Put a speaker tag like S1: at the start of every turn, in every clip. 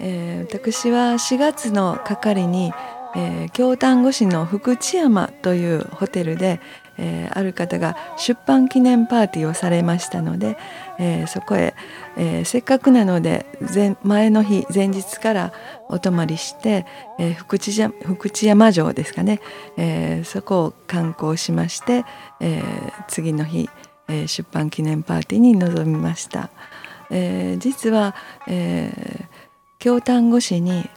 S1: えー、私は4月の係に、えー、京丹後市の福知山というホテルで、えー、ある方が出版記念パーティーをされましたので、えー、そこへ、えー、せっかくなので前の日前日からお泊まりして、えー、福知山福知山城ですかね、えー、そこを観光しまして、えー、次の日、えー、出版記念パーティーに臨みました。えー、実は、えー、京丹後市に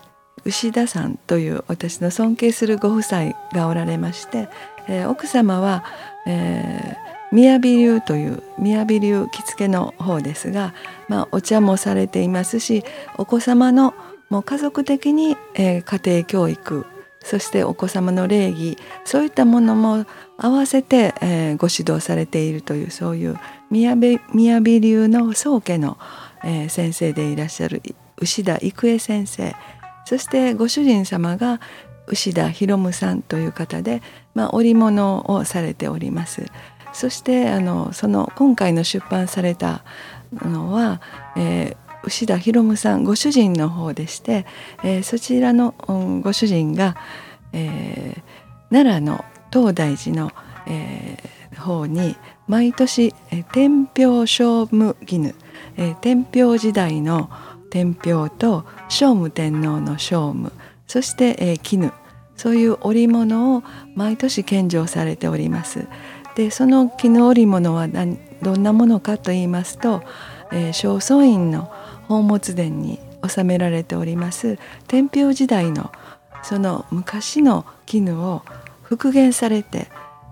S1: 牛田さんという私の尊敬するご夫妻がおられまして、えー、奥様は、えー、雅流という雅流着付けの方ですが、まあ、お茶もされていますしお子様のもう家族的に、えー、家庭教育そしてお子様の礼儀そういったものも合わせて、えー、ご指導されているというそういう雅流の宗家の、えー、先生でいらっしゃる牛田郁恵先生そしてご主人様が牛田博夢さんという方で、まあ、織物をされております。そしてあのその今回の出版されたのは、えー、牛田博夢さんご主人の方でして、えー、そちらの、ご主人が、えー、奈良の東大寺の、えー、方に毎年、えー、天平聖武絹、えー、天平時代の天平と聖武天皇の聖武そして、えー、絹そういう織物を毎年献上されております。でその絹織物はどんなものかと言いますと、えー、正倉院の宝物殿に収められております天平時代のその昔の絹を復元されて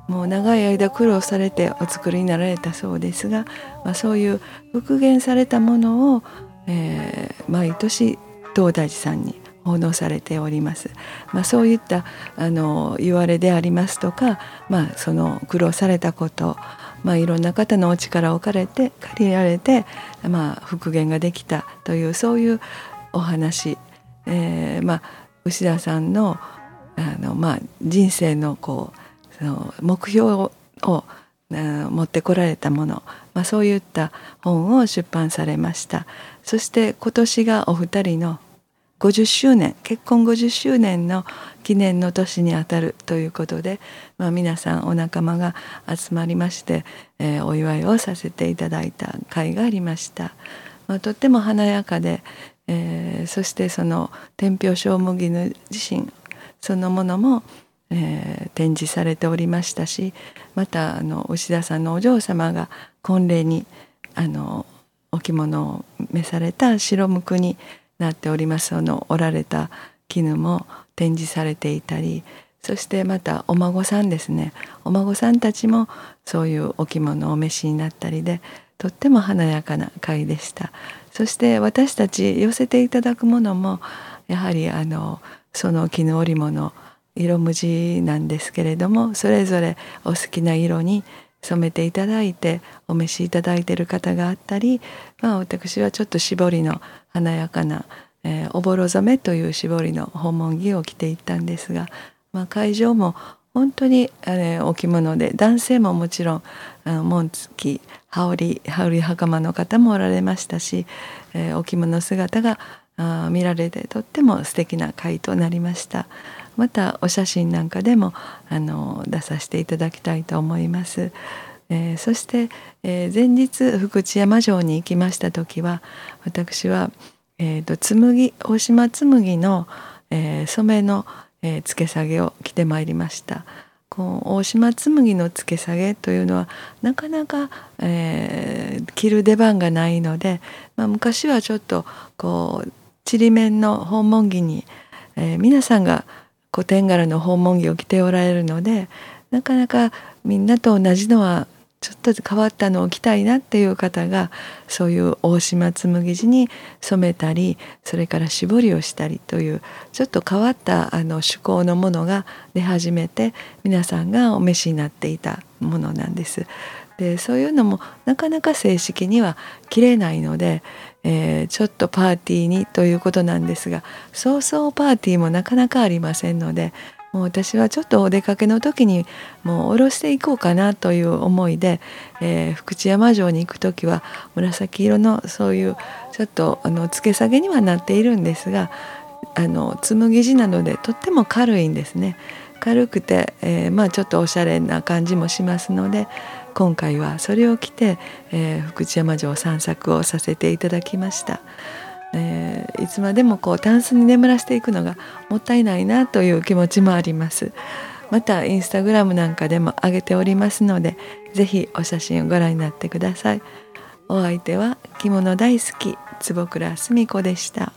S1: もう長い間苦労されてお作りになられたそうですが、まあ、そういう復元されたものを、えー、毎年東大寺さんに奉納されております。まあ、そういったあの言われでありますとか、まあ、その苦労されたこと、まあ、いろんな方のお力を借りて借りられて、まあ、復元ができたというそういうお話、えー、まあ、牛田さんのあの、まあ、人生のこうその目標を持ってこられたもの、まあ、そういった本を出版されましたそして今年がお二人の50周年結婚50周年の記念の年にあたるということで、まあ、皆さんお仲間が集まりまして、えー、お祝いをさせていただいた会がありました。まあ、とっても華やかで、えー、そしてその天平小麦の自身そのものも、えー、展示されておりましたしまたあの牛田さんのお嬢様が婚礼にあのお着物を召された白むくになっております。その折られた絹も展示されていたりそしてまたお孫さんですね。お孫さんたちもそういうお着物をお召しになったりでとっても華やかな会でした。そして私たち寄せていただくものもやはりあのその絹織物色無地なんですけれどもそれぞれお好きな色に染めていただいてお召しいただいている方があったり、まあ、私はちょっと絞りの華やかな、えー、おぼろ染めという絞りの訪問着を着ていったんですが、まあ、会場も本当に、えー、お着物で男性ももちろん紋付き羽織羽織袴の方もおられましたし、えー、お着物姿があ見られてとっても素敵な会となりました。またお写真なんかでもあの出させていただきたいと思います。えー、そして、えー、前日福知山城に行きました時は私は、えーと、紬大島紬の、えー、染めの、えー、付け下げを着てまいりました。こう大島紬の付け下げというのはなかなか、えー、着る出番がないので、まあ、昔はちょっとこうちりめんの訪問着に、えー、皆さんが古典柄の訪問着を着ておられるのでなかなかみんなと同じのはちょっと変わったのを着たいなっていう方がそういう大島紬地に染めたりそれから絞りをしたりというちょっと変わったあの趣向のものが出始めて皆さんがお召しになっていたものなんです。でそういうのもなかなか正式には着れないので、えー、ちょっとパーティーにということなんですがそうそうパーティーもなかなかありませんのでもう私はちょっとお出かけの時にもう下ろしていこうかなという思いで、えー、福知山城に行く時は紫色のそういうちょっとあの付け下げにはなっているんですがあの紬地なのでとっても軽いんですね。軽くて、えー、まあちょっとおしゃれな感じもしますので今回はそれを着て、えー、福知山城散策をさせていただきました。えー、いつまでもこうタンスに眠らせていくのがもったいないなという気持ちもあります。またインスタグラムなんかでも上げておりますので是非お写真をご覧になってください。お相手は着物大好き坪倉澄子でした。